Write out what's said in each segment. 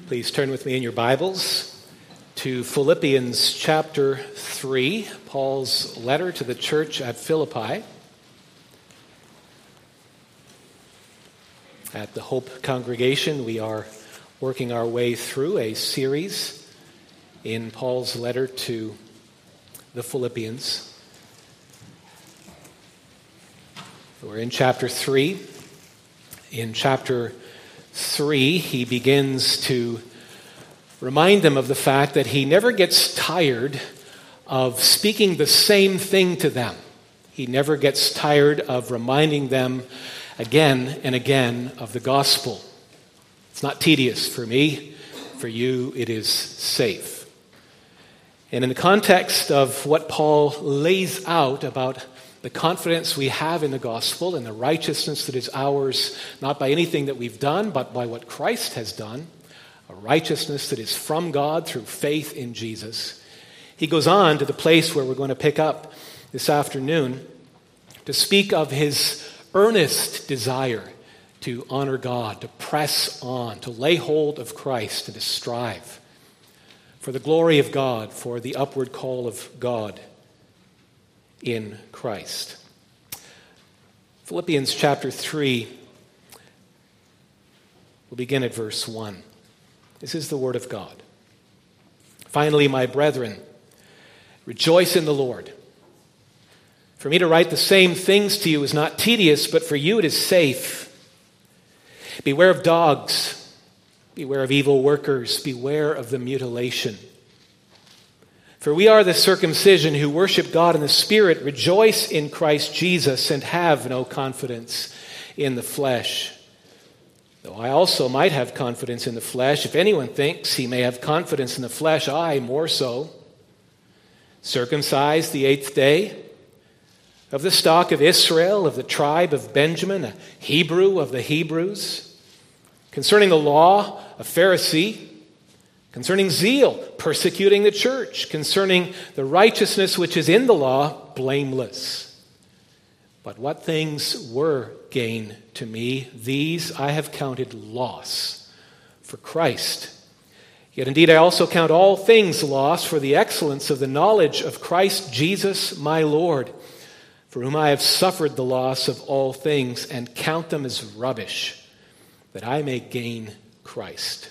Please turn with me in your Bibles to Philippians chapter 3, Paul's letter to the church at Philippi. At the Hope Congregation, we are working our way through a series in Paul's letter to the Philippians. We're in chapter 3. In chapter 3, he begins to remind them of the fact that he never gets tired of speaking the same thing to them. He never gets tired of reminding them again and again of the gospel. It's not tedious for me, for you, it is safe. And in the context of what Paul lays out about the confidence we have in the gospel and the righteousness that is ours, not by anything that we've done, but by what Christ has done, a righteousness that is from God through faith in Jesus. He goes on to the place where we're going to pick up this afternoon to speak of his earnest desire to honor God, to press on, to lay hold of Christ, and to strive for the glory of God, for the upward call of God in Christ. Philippians chapter 3, we'll begin at verse 1. This is the Word of God. Finally, my brethren, rejoice in the Lord. For me to write the same things to you is not tedious, but for you it is safe. Beware of dogs, beware of evil workers, beware of the mutilation. For we are the circumcision who worship God in the Spirit, rejoice in Christ Jesus, and have no confidence in the flesh. Though I also might have confidence in the flesh, if anyone thinks he may have confidence in the flesh, I more so. Circumcised the eighth day, of the stock of Israel, of the tribe of Benjamin, a Hebrew of the Hebrews. Concerning the law, a Pharisee Concerning zeal, persecuting the church. Concerning the righteousness which is in the law, blameless. But what things were gain to me, these I have counted loss for Christ. Yet indeed I also count all things loss for the excellence of the knowledge of Christ Jesus my Lord, for whom I have suffered the loss of all things, and count them as rubbish, that I may gain Christ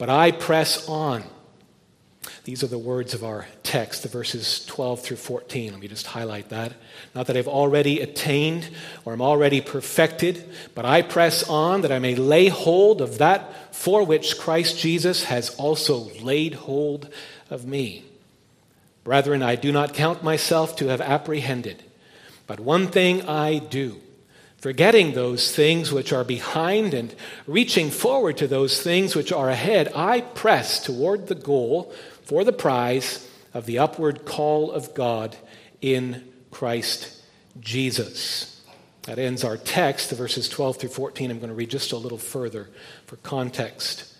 but I press on. These are the words of our text, the verses 12 through 14. Let me just highlight that. Not that I've already attained or I'm already perfected, but I press on that I may lay hold of that for which Christ Jesus has also laid hold of me. Brethren, I do not count myself to have apprehended, but one thing I do Forgetting those things which are behind and reaching forward to those things which are ahead, I press toward the goal for the prize of the upward call of God in Christ Jesus. That ends our text, verses 12 through 14. I'm going to read just a little further for context.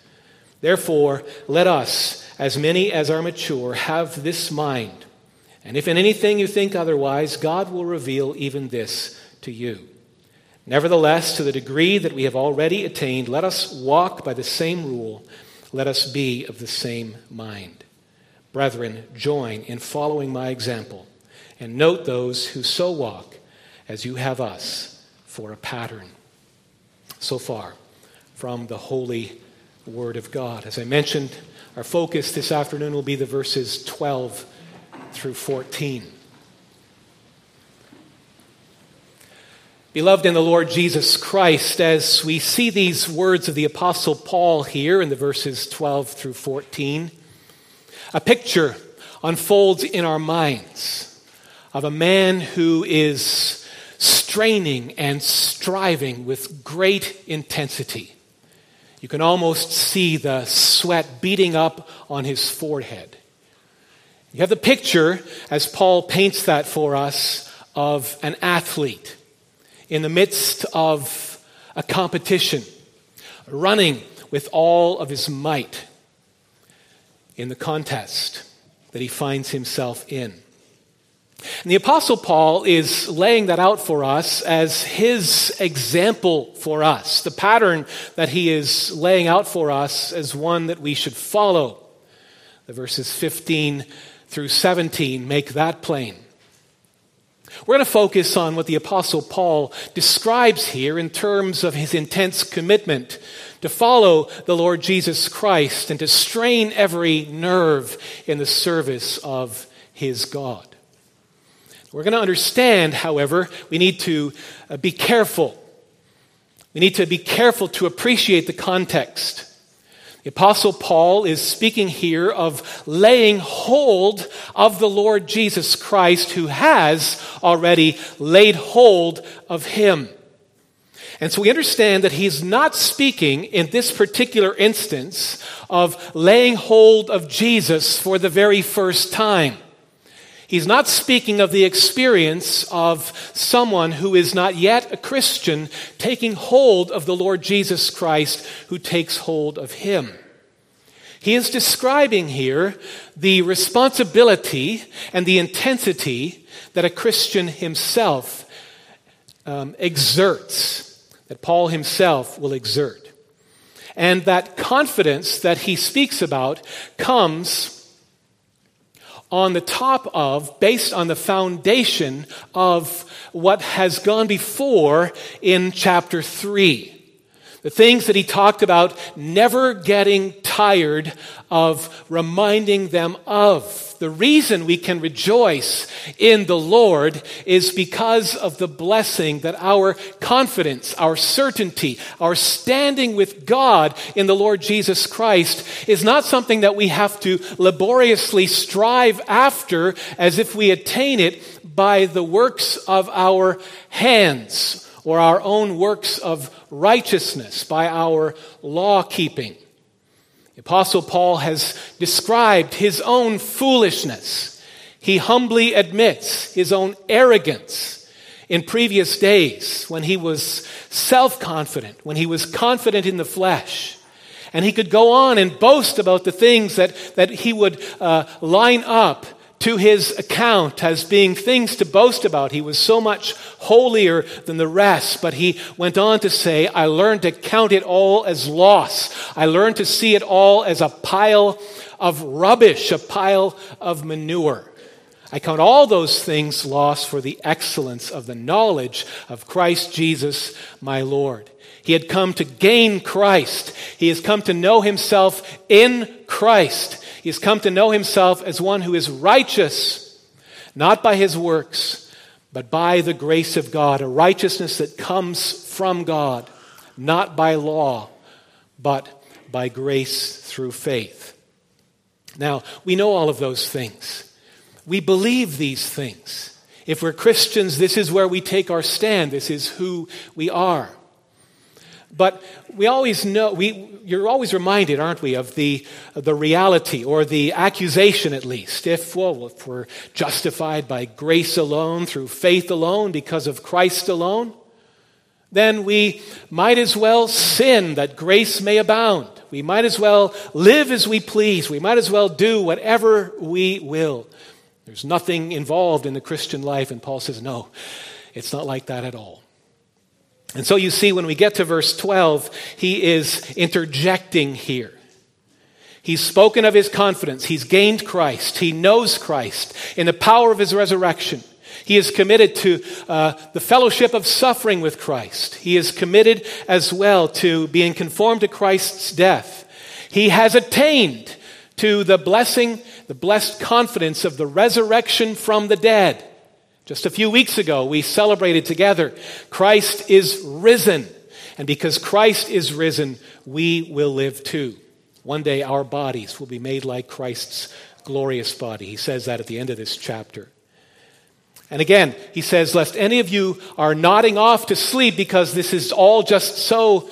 Therefore, let us, as many as are mature, have this mind. And if in anything you think otherwise, God will reveal even this to you. Nevertheless, to the degree that we have already attained, let us walk by the same rule. Let us be of the same mind. Brethren, join in following my example, and note those who so walk as you have us for a pattern. So far from the holy word of God. As I mentioned, our focus this afternoon will be the verses 12 through 14. Beloved in the Lord Jesus Christ, as we see these words of the Apostle Paul here in the verses 12 through 14, a picture unfolds in our minds of a man who is straining and striving with great intensity You can almost see the sweat beating up on his forehead. You have the picture, as Paul paints that for us, of an athlete in the midst of a competition, running with all of his might in the contest that he finds himself in. And the Apostle Paul is laying that out for us as his example for us, the pattern that he is laying out for us as one that we should follow. The verses 15 through 17 make that plain. We're going to focus on what the Apostle Paul describes here in terms of his intense commitment to follow the Lord Jesus Christ and to strain every nerve in the service of his God. We're going to understand, however, we need to uh, be careful. We need to be careful to appreciate the context. The Apostle Paul is speaking here of laying hold of the Lord Jesus Christ, who has already laid hold of him. And so we understand that he's not speaking in this particular instance of laying hold of Jesus for the very first time. He's not speaking of the experience of someone who is not yet a Christian taking hold of the Lord Jesus Christ who takes hold of him. He is describing here the responsibility and the intensity that a Christian himself um, exerts, that Paul himself will exert. And that confidence that he speaks about comes on the top of, based on the foundation of what has gone before in chapter 3. The things that he talked about never getting tired of reminding them of. The reason we can rejoice in the Lord is because of the blessing that our confidence, our certainty, our standing with God in the Lord Jesus Christ is not something that we have to laboriously strive after as if we attain it by the works of our hands or our own works of righteousness, by our law keeping. The Apostle Paul has described his own foolishness. He humbly admits his own arrogance in previous days when he was self confident, when he was confident in the flesh. And he could go on and boast about the things that, that he would uh, line up to his account as being things to boast about. He was so much holier than the rest, but he went on to say, I learned to count it all as loss. I learned to see it all as a pile of rubbish, a pile of manure. I count all those things lost for the excellence of the knowledge of Christ Jesus, my Lord. He had come to gain Christ. He has come to know himself in Christ. He has come to know himself as one who is righteous, not by his works, but by the grace of God, a righteousness that comes from God, not by law, but by grace through faith. Now, we know all of those things. We believe these things. If we're Christians, this is where we take our stand. This is who we are. But we always know, we, you're always reminded, aren't we, of the, the reality or the accusation at least. If, well, if we're justified by grace alone, through faith alone, because of Christ alone, then we might as well sin that grace may abound. We might as well live as we please. We might as well do whatever we will. There's nothing involved in the Christian life. And Paul says, no, it's not like that at all. And so you see, when we get to verse 12, he is interjecting here. He's spoken of his confidence. He's gained Christ. He knows Christ in the power of his resurrection. He is committed to uh, the fellowship of suffering with Christ. He is committed as well to being conformed to Christ's death. He has attained to the blessing, the blessed confidence of the resurrection from the dead. Just a few weeks ago, we celebrated together Christ is risen. And because Christ is risen, we will live too. One day, our bodies will be made like Christ's glorious body. He says that at the end of this chapter. And again, he says, Lest any of you are nodding off to sleep because this is all just so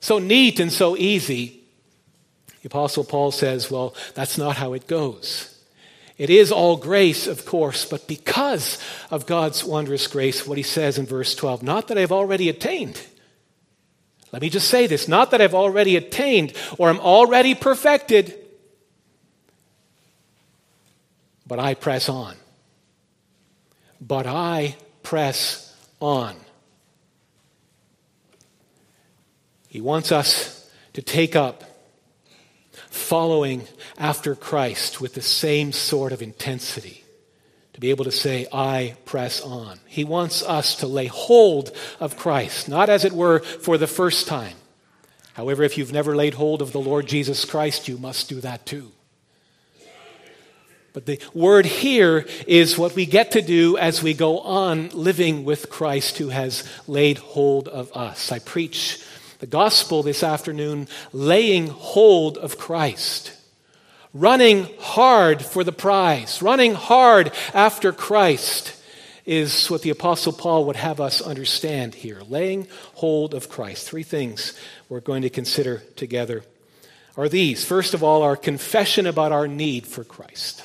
so neat and so easy. The Apostle Paul says, well, that's not how it goes. It is all grace, of course, but because of God's wondrous grace, what he says in verse 12, not that I've already attained. Let me just say this not that I've already attained or am already perfected, but I press on. But I press on. He wants us to take up following after Christ with the same sort of intensity. To be able to say, I press on. He wants us to lay hold of Christ, not as it were for the first time. However, if you've never laid hold of the Lord Jesus Christ, you must do that too. But the word here is what we get to do as we go on living with Christ who has laid hold of us. I preach the gospel this afternoon, laying hold of Christ, running hard for the prize, running hard after Christ is what the Apostle Paul would have us understand here. Laying hold of Christ. Three things we're going to consider together are these. First of all, our confession about our need for Christ.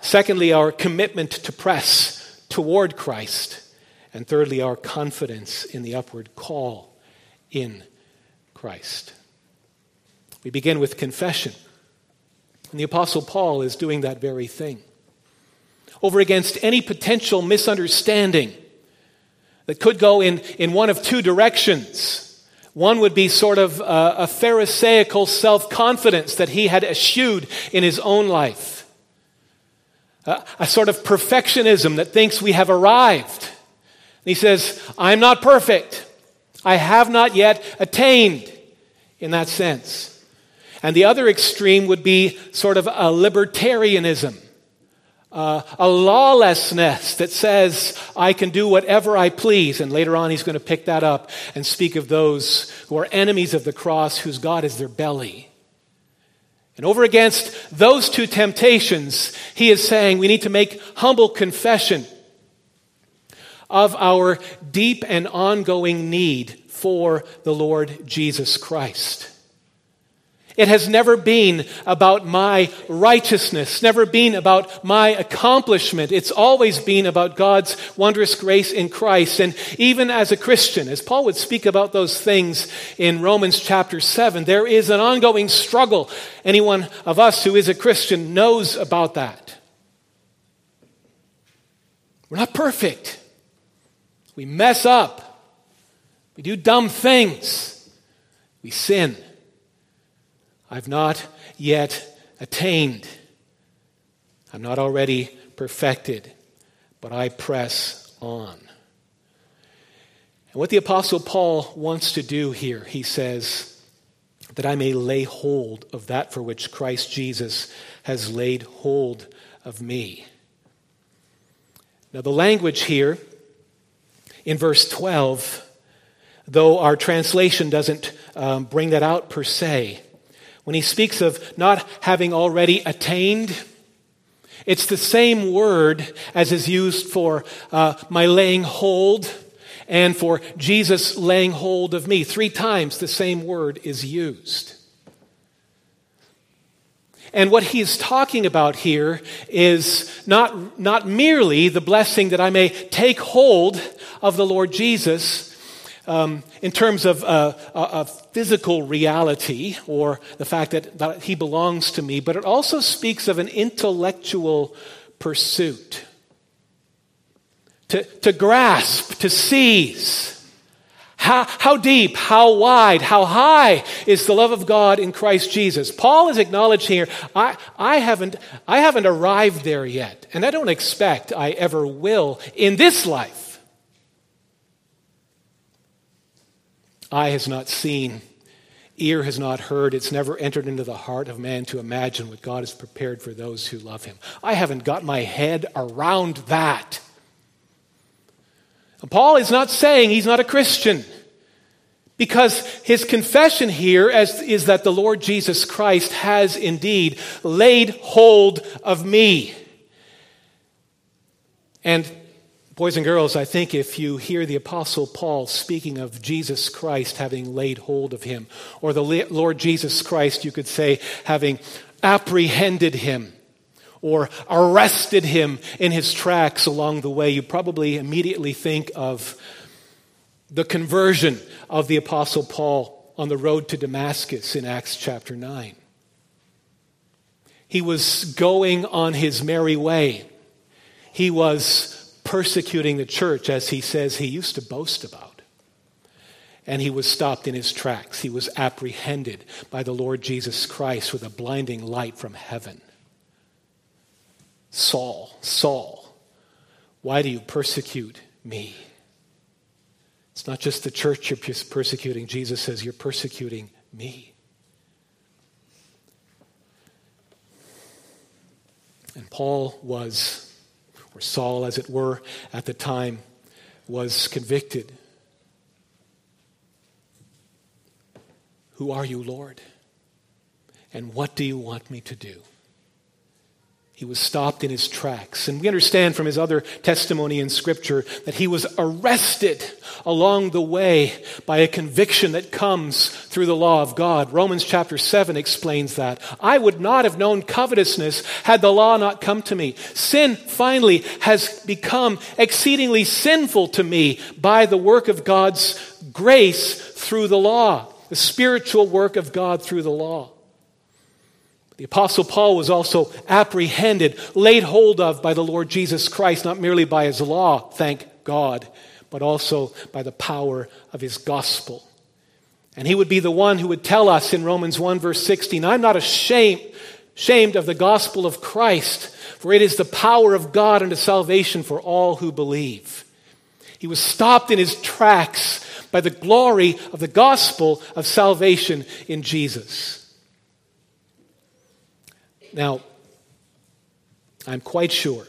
Secondly, our commitment to press toward Christ. And thirdly, our confidence in the upward call in Christ. We begin with confession. And the Apostle Paul is doing that very thing. Over against any potential misunderstanding that could go in, in one of two directions. One would be sort of a, a Pharisaical self confidence that he had eschewed in his own life, a, a sort of perfectionism that thinks we have arrived. And he says, I'm not perfect. I have not yet attained in that sense. And the other extreme would be sort of a libertarianism, uh, a lawlessness that says, I can do whatever I please. And later on, he's going to pick that up and speak of those who are enemies of the cross, whose God is their belly. And over against those two temptations, he is saying we need to make humble confession of our deep and ongoing need for the Lord Jesus Christ. It has never been about my righteousness, never been about my accomplishment. It's always been about God's wondrous grace in Christ. And even as a Christian, as Paul would speak about those things in Romans chapter 7, there is an ongoing struggle. Anyone of us who is a Christian knows about that. We're not perfect. We mess up. We do dumb things. We sin. I've not yet attained. I'm not already perfected, but I press on. And what the Apostle Paul wants to do here, he says, that I may lay hold of that for which Christ Jesus has laid hold of me. Now, the language here in verse 12, though our translation doesn't um, bring that out per se, when he speaks of not having already attained, it's the same word as is used for uh, my laying hold and for Jesus laying hold of me. Three times the same word is used. And what he's talking about here is not, not merely the blessing that I may take hold of the Lord Jesus um, in terms of a, a, physical reality or the fact that, that he belongs to me, but it also speaks of an intellectual pursuit. To, to grasp, to seize. How, how deep, how wide, how high is the love of God in Christ Jesus? Paul is acknowledging here, I, I, haven't, I haven't arrived there yet, and I don't expect I ever will in this life. Eye has not seen, ear has not heard, it's never entered into the heart of man to imagine what God has prepared for those who love him. I haven't got my head around that. Paul is not saying he's not a Christian. Because his confession here is, is that the Lord Jesus Christ has indeed laid hold of me. And Boys and girls, I think if you hear the Apostle Paul speaking of Jesus Christ having laid hold of him, or the Lord Jesus Christ, you could say, having apprehended him, or arrested him in his tracks along the way, you probably immediately think of the conversion of the Apostle Paul on the road to Damascus in Acts chapter 9. He was going on his merry way. He was persecuting the church, as he says he used to boast about. And he was stopped in his tracks. He was apprehended by the Lord Jesus Christ with a blinding light from heaven. Saul, Saul, why do you persecute me? It's not just the church you're persecuting. Jesus says, You're persecuting me. And Paul was, or Saul as it were, at the time, was convicted. Who are you, Lord? And what do you want me to do? He was stopped in his tracks. And we understand from his other testimony in Scripture that he was arrested along the way by a conviction that comes through the law of God. Romans chapter 7 explains that. I would not have known covetousness had the law not come to me. Sin finally has become exceedingly sinful to me by the work of God's grace through the law, the spiritual work of God through the law. The Apostle Paul was also apprehended, laid hold of by the Lord Jesus Christ, not merely by his law, thank God, but also by the power of his gospel. And he would be the one who would tell us in Romans 1, verse 16, I'm not ashamed, ashamed of the gospel of Christ, for it is the power of God unto salvation for all who believe. He was stopped in his tracks by the glory of the gospel of salvation in Jesus. Now, I'm quite sure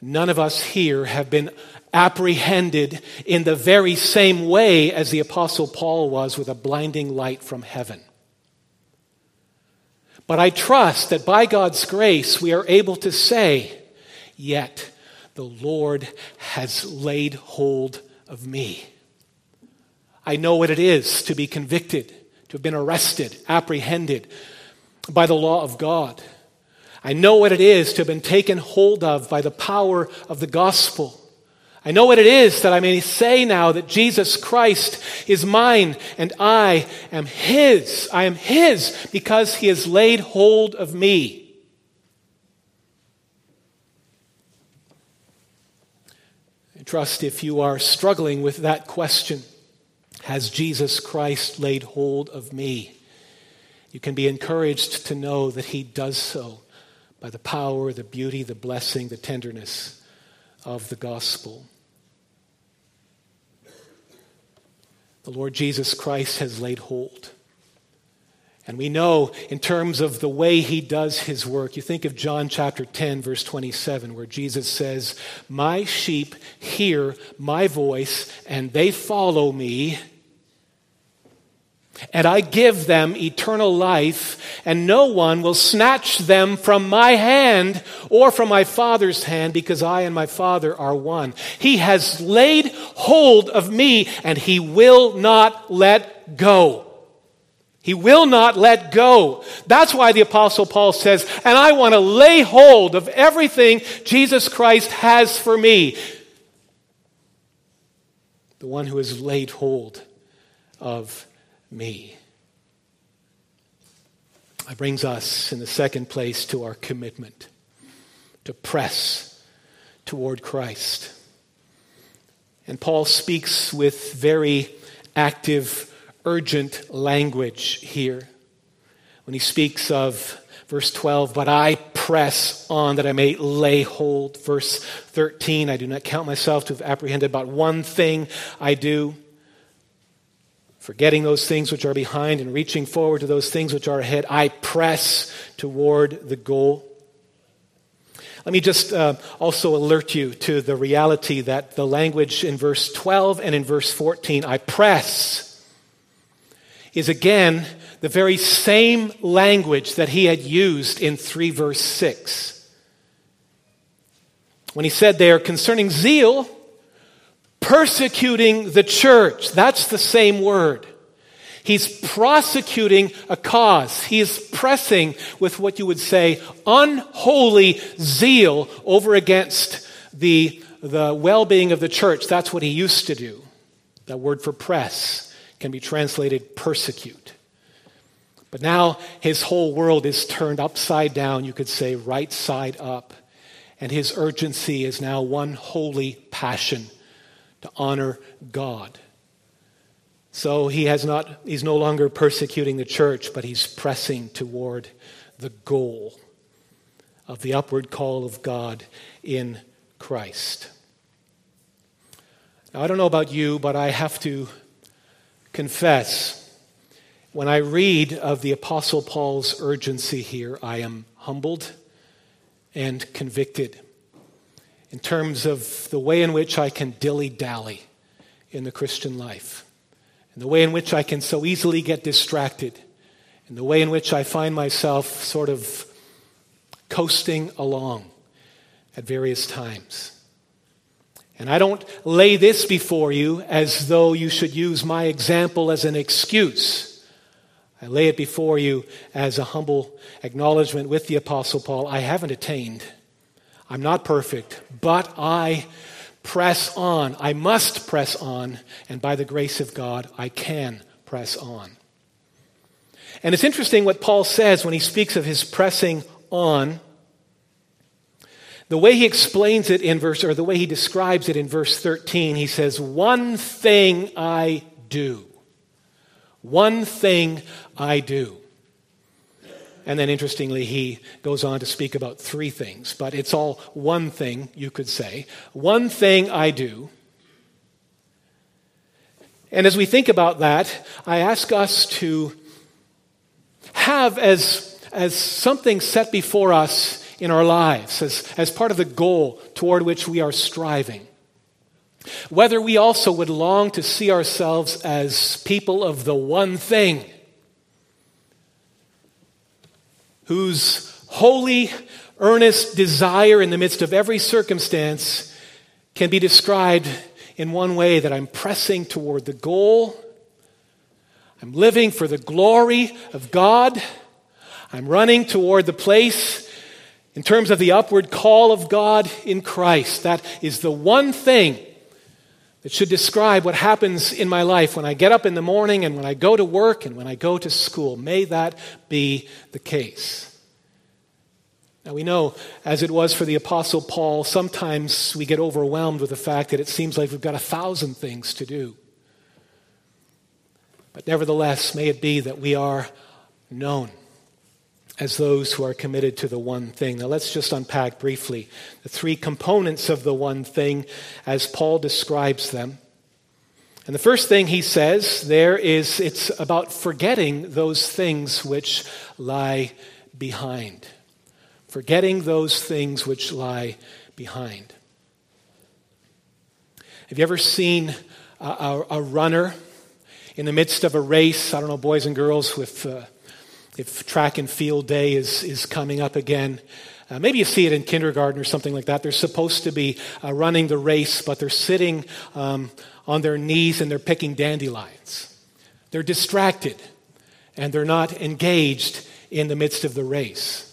none of us here have been apprehended in the very same way as the Apostle Paul was with a blinding light from heaven. But I trust that by God's grace we are able to say, Yet the Lord has laid hold of me. I know what it is to be convicted, to have been arrested, apprehended, by the law of God. I know what it is to have been taken hold of by the power of the gospel. I know what it is that I may say now that Jesus Christ is mine and I am His. I am His because He has laid hold of me. I trust if you are struggling with that question, has Jesus Christ laid hold of me? You can be encouraged to know that He does so by the power, the beauty, the blessing, the tenderness of the gospel. The Lord Jesus Christ has laid hold. And we know in terms of the way he does his work, you think of John chapter 10, verse 27, where Jesus says, My sheep hear my voice, and they follow me, and I give them eternal life, and no one will snatch them from my hand or from my Father's hand, because I and my Father are one. He has laid hold of me, and he will not let go. He will not let go. That's why the Apostle Paul says, and I want to lay hold of everything Jesus Christ has for me. The one who has laid hold of me. That brings us in the second place to our commitment to press toward Christ. And Paul speaks with very active, urgent language here when he speaks of verse 12, but I press on that I may lay hold. Verse 13, I do not count myself to have apprehended about one thing I do forgetting those things which are behind and reaching forward to those things which are ahead, I press toward the goal. Let me just uh, also alert you to the reality that the language in verse 12 and in verse 14, I press, is again the very same language that he had used in 3 verse 6. when he said there concerning zeal, persecuting the church. That's the same word. He's prosecuting a cause. He is pressing with what you would say unholy zeal over against the, the well being of the church. That's what he used to do. That word for press can be translated persecute. But now his whole world is turned upside down, you could say right side up. And his urgency is now one holy passion to honor God. So he has not, he's no longer persecuting the church, but he's pressing toward the goal of the upward call of God in Christ. Now, I don't know about you, but I have to confess when I read of the Apostle Paul's urgency here, I am humbled and convicted in terms of the way in which I can dilly dally in the Christian life and the way in which I can so easily get distracted, and the way in which I find myself sort of coasting along at various times. And I don't lay this before you as though you should use my example as an excuse. I lay it before you as a humble acknowledgement with the Apostle Paul. I haven't attained. I'm not perfect, but I press on. I must press on, and by the grace of God, I can press on. And it's interesting what Paul says when he speaks of his pressing on. The way he explains it in verse, or the way he describes it in verse 13, he says, One thing I do. One thing I do. And then interestingly, he goes on to speak about three things, but it's all one thing, you could say. One thing I do. And as we think about that, I ask us to have as, as something set before us in our lives, as, as part of the goal toward which we are striving. Whether we also would long to see ourselves as people of the one thing whose holy, earnest desire in the midst of every circumstance can be described in one way that I'm pressing toward the goal. I'm living for the glory of God. I'm running toward the place in terms of the upward call of God in Christ. That is the one thing that should describe what happens in my life when I get up in the morning and when I go to work and when I go to school. May that be the case. Now, we know, as it was for the Apostle Paul, sometimes we get overwhelmed with the fact that it seems like we've got a thousand things to do. But nevertheless, may it be that we are known as those who are committed to the one thing. Now, let's just unpack briefly the three components of the one thing as Paul describes them. And the first thing he says there is it's about forgetting those things which lie behind. Forgetting those things which lie behind. Have you ever seen a, a, a runner in the midst of a race? I don't know, boys and girls, with. Uh, if track and field day is, is coming up again. Uh, maybe you see it in kindergarten or something like that. They're supposed to be uh, running the race, but they're sitting um, on their knees and they're picking dandelions. They're distracted and they're not engaged in the midst of the race.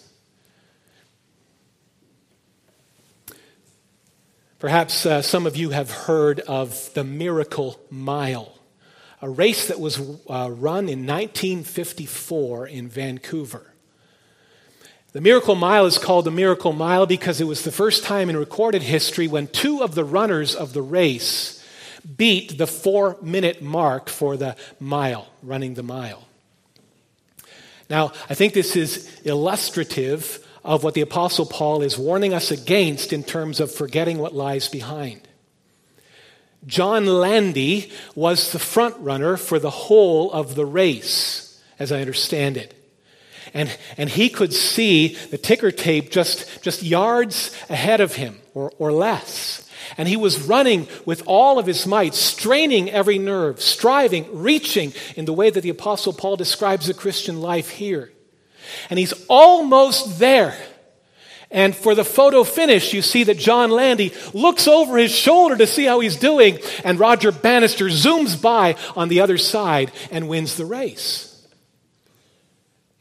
Perhaps uh, some of you have heard of the Miracle Mile a race that was uh, run in 1954 in Vancouver. The Miracle Mile is called the Miracle Mile because it was the first time in recorded history when two of the runners of the race beat the four minute mark for the mile, running the mile. Now, I think this is illustrative of what the Apostle Paul is warning us against in terms of forgetting what lies behind. John Landy was the front runner for the whole of the race, as I understand it. And, and he could see the ticker tape just, just yards ahead of him or, or less. And he was running with all of his might, straining every nerve, striving, reaching in the way that the Apostle Paul describes the Christian life here. And he's almost there. And for the photo finish, you see that John Landy looks over his shoulder to see how he's doing, and Roger Bannister zooms by on the other side and wins the race.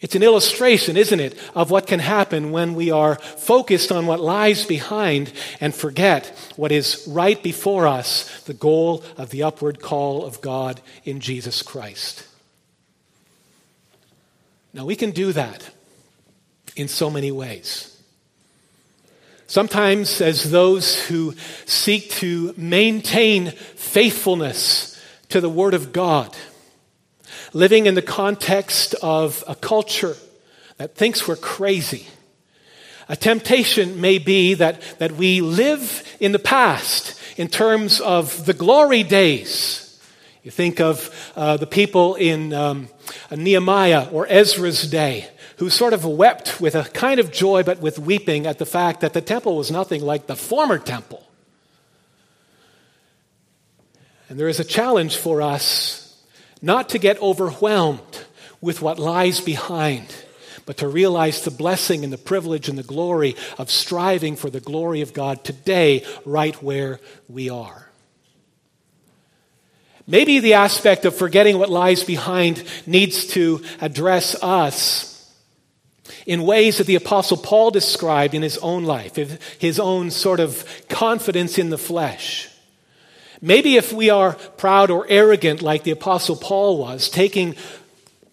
It's an illustration, isn't it, of what can happen when we are focused on what lies behind and forget what is right before us, the goal of the upward call of God in Jesus Christ. Now, we can do that in so many ways. Sometimes, as those who seek to maintain faithfulness to the Word of God, living in the context of a culture that thinks we're crazy. A temptation may be that, that we live in the past in terms of the glory days. You think of uh, the people in um, Nehemiah or Ezra's day who sort of wept with a kind of joy but with weeping at the fact that the temple was nothing like the former temple. And there is a challenge for us not to get overwhelmed with what lies behind, but to realize the blessing and the privilege and the glory of striving for the glory of God today, right where we are. Maybe the aspect of forgetting what lies behind needs to address us in ways that the Apostle Paul described in his own life, his own sort of confidence in the flesh. Maybe if we are proud or arrogant like the Apostle Paul was, taking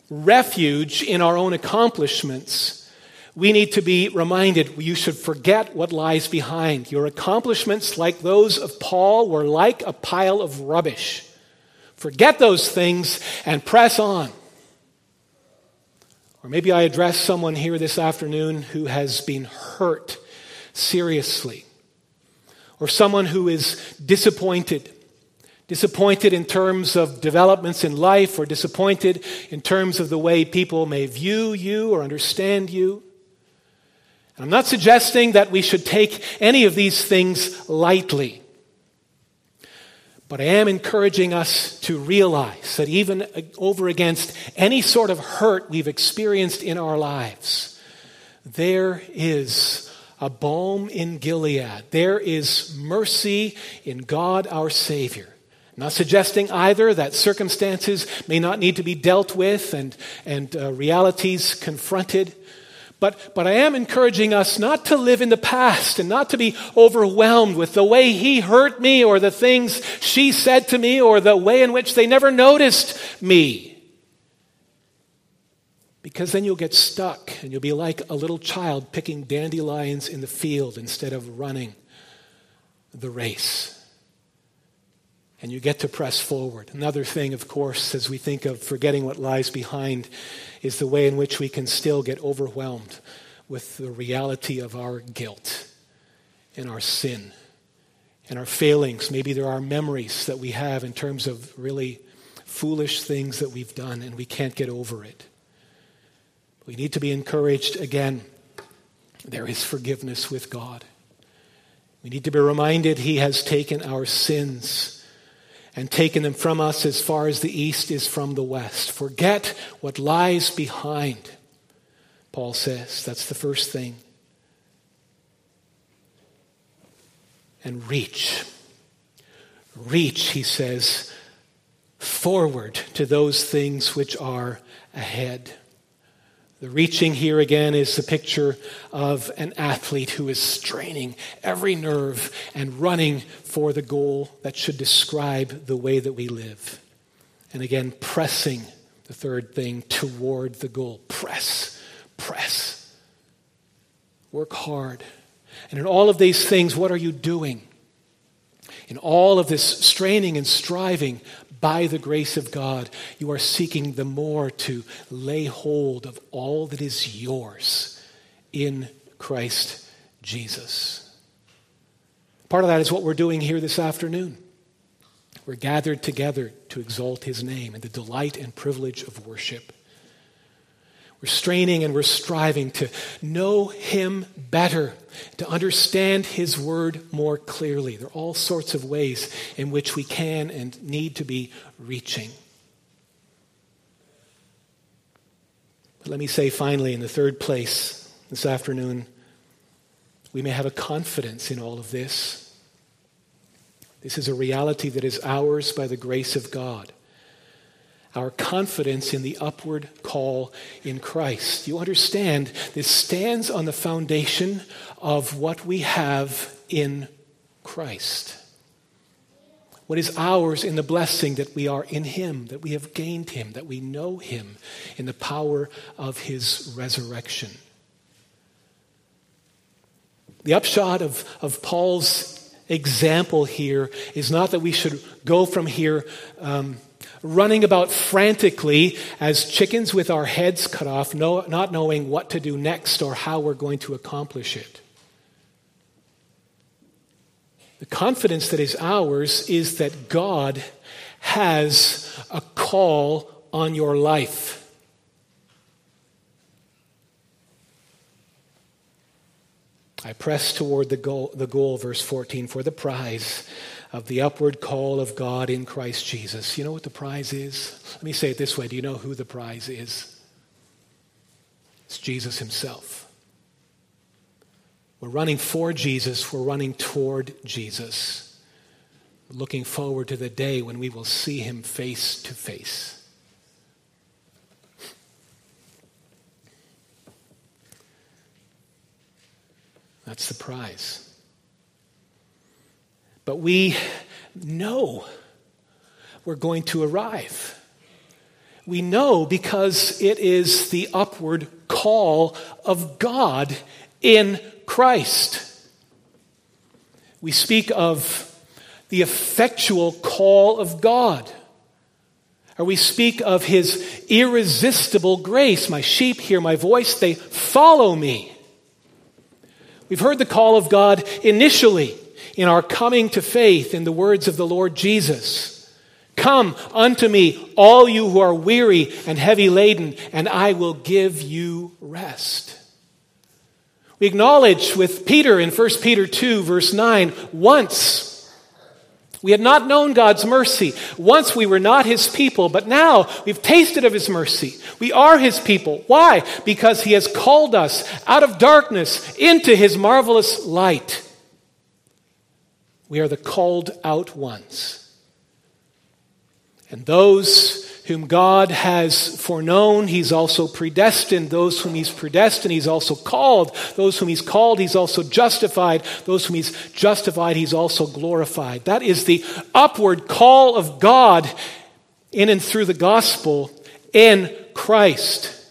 refuge in our own accomplishments, we need to be reminded you should forget what lies behind. Your accomplishments, like those of Paul, were like a pile of rubbish. Forget those things and press on. Or maybe I address someone here this afternoon who has been hurt seriously, or someone who is disappointed Disappointed in terms of developments in life, or disappointed in terms of the way people may view you or understand you. And I'm not suggesting that we should take any of these things lightly. But I am encouraging us to realize that even over against any sort of hurt we've experienced in our lives, there is a balm in Gilead. There is mercy in God our Savior. Not suggesting either that circumstances may not need to be dealt with and, and uh, realities confronted. But, but I am encouraging us not to live in the past and not to be overwhelmed with the way he hurt me or the things she said to me or the way in which they never noticed me. Because then you'll get stuck and you'll be like a little child picking dandelions in the field instead of running the race and you get to press forward. Another thing, of course, as we think of forgetting what lies behind, is the way in which we can still get overwhelmed with the reality of our guilt and our sin and our failings. Maybe there are memories that we have in terms of really foolish things that we've done and we can't get over it. We need to be encouraged again. There is forgiveness with God. We need to be reminded He has taken our sins and taken them from us as far as the east is from the west. Forget what lies behind, Paul says. That's the first thing. And reach. Reach, he says, forward to those things which are ahead. The reaching here again is the picture of an athlete who is straining every nerve and running for the goal that should describe the way that we live. And again, pressing, the third thing, toward the goal. Press, press. Work hard. And in all of these things, what are you doing? In all of this straining and striving, by the grace of God, you are seeking the more to lay hold of all that is yours in Christ Jesus. Part of that is what we're doing here this afternoon. We're gathered together to exalt his name and the delight and privilege of worship. We're straining and we're striving to know Him better, to understand His Word more clearly. There are all sorts of ways in which we can and need to be reaching. But let me say finally, in the third place this afternoon, we may have a confidence in all of this. This is a reality that is ours by the grace of God. Our confidence in the upward call in Christ. You understand, this stands on the foundation of what we have in Christ. What is ours in the blessing that we are in Him, that we have gained Him, that we know Him in the power of His resurrection. The upshot of, of Paul's example here is not that we should go from here um, running about frantically as chickens with our heads cut off, no, not knowing what to do next or how we're going to accomplish it. The confidence that is ours is that God has a call on your life. I press toward the goal, the goal, verse 14, for the prize of the upward call of God in Christ Jesus. You know what the prize is? Let me say it this way Do you know who the prize is? It's Jesus himself. We're running for Jesus, we're running toward Jesus, looking forward to the day when we will see him face to face. That's the prize. But we know we're going to arrive. We know because it is the upward call of God in Christ. We speak of the effectual call of God. Or we speak of his irresistible grace. My sheep hear my voice, they follow me. We've heard the call of God initially in our coming to faith in the words of the Lord Jesus. Come unto me, all you who are weary and heavy laden, and I will give you rest. We acknowledge with Peter in 1 Peter 2, verse 9, once we had not known God's mercy. Once we were not his people, but now we've tasted of his mercy. We are his people. Why? Because he has called us out of darkness into his marvelous light. We are the called out ones. And those whom God has foreknown, he's also predestined. Those whom he's predestined, he's also called. Those whom he's called, he's also justified. Those whom he's justified, he's also glorified. That is the upward call of God in and through the gospel in Christ.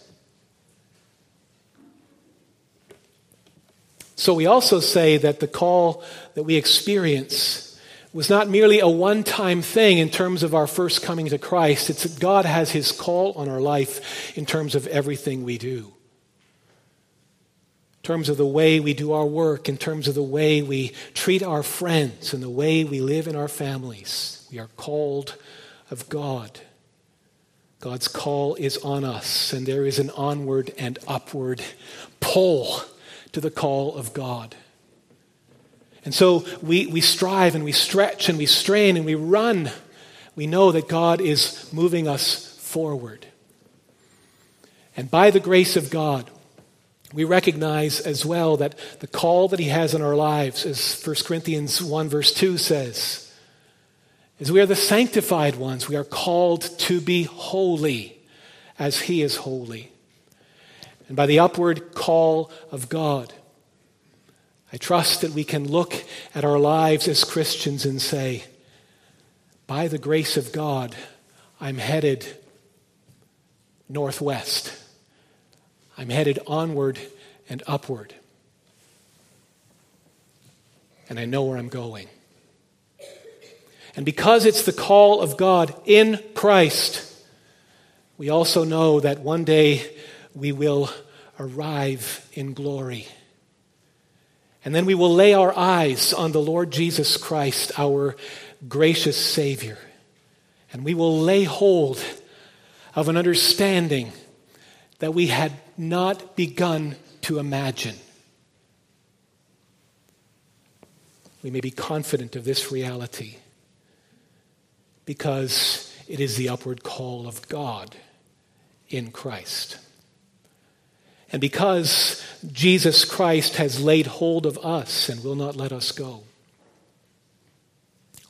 So we also say that the call that we experience was not merely a one time thing in terms of our first coming to Christ. It's that God has His call on our life in terms of everything we do. In terms of the way we do our work, in terms of the way we treat our friends, and the way we live in our families. We are called of God. God's call is on us, and there is an onward and upward pull to the call of God. And so we, we strive and we stretch and we strain and we run. We know that God is moving us forward. And by the grace of God, we recognize as well that the call that He has in our lives, as 1 Corinthians 1, verse 2 says, is we are the sanctified ones. We are called to be holy as He is holy. And by the upward call of God, I trust that we can look at our lives as Christians and say, by the grace of God, I'm headed northwest. I'm headed onward and upward. And I know where I'm going. And because it's the call of God in Christ, we also know that one day we will arrive in glory. And then we will lay our eyes on the Lord Jesus Christ, our gracious Savior. And we will lay hold of an understanding that we had not begun to imagine. We may be confident of this reality because it is the upward call of God in Christ. And because Jesus Christ has laid hold of us and will not let us go.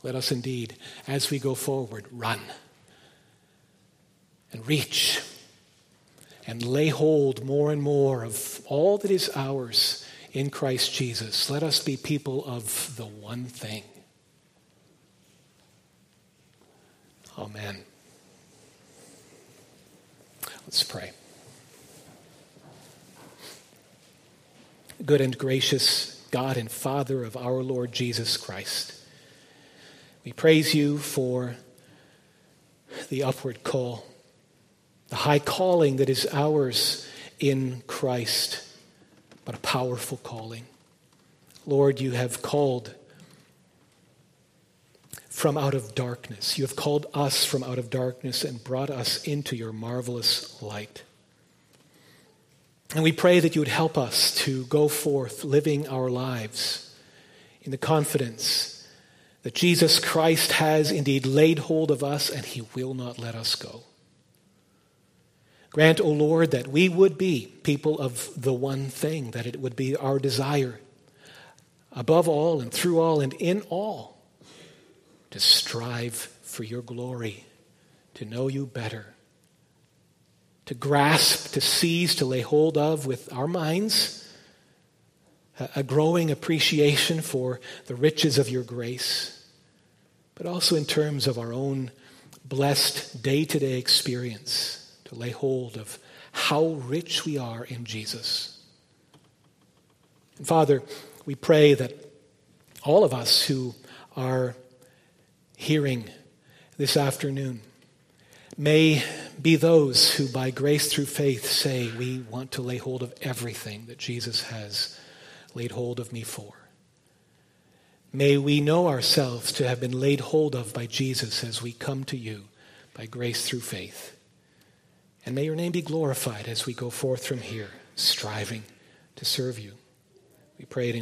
Let us indeed, as we go forward, run and reach and lay hold more and more of all that is ours in Christ Jesus. Let us be people of the one thing. Amen. Let's pray. Good and gracious God and Father of our Lord Jesus Christ, we praise you for the upward call, the high calling that is ours in Christ, but a powerful calling. Lord, you have called from out of darkness. You have called us from out of darkness and brought us into your marvelous light. And we pray that you would help us to go forth living our lives in the confidence that Jesus Christ has indeed laid hold of us and he will not let us go. Grant, O Lord, that we would be people of the one thing, that it would be our desire, above all and through all and in all to strive for your glory, to know you better, to grasp, to seize, to lay hold of with our minds a growing appreciation for the riches of your grace, but also in terms of our own blessed day to day experience, to lay hold of how rich we are in Jesus. And Father, we pray that all of us who are hearing this afternoon may be those who, by grace through faith, say, We want to lay hold of everything that Jesus has laid hold of me for. May we know ourselves to have been laid hold of by Jesus as we come to you by grace through faith. And may your name be glorified as we go forth from here, striving to serve you. We pray it in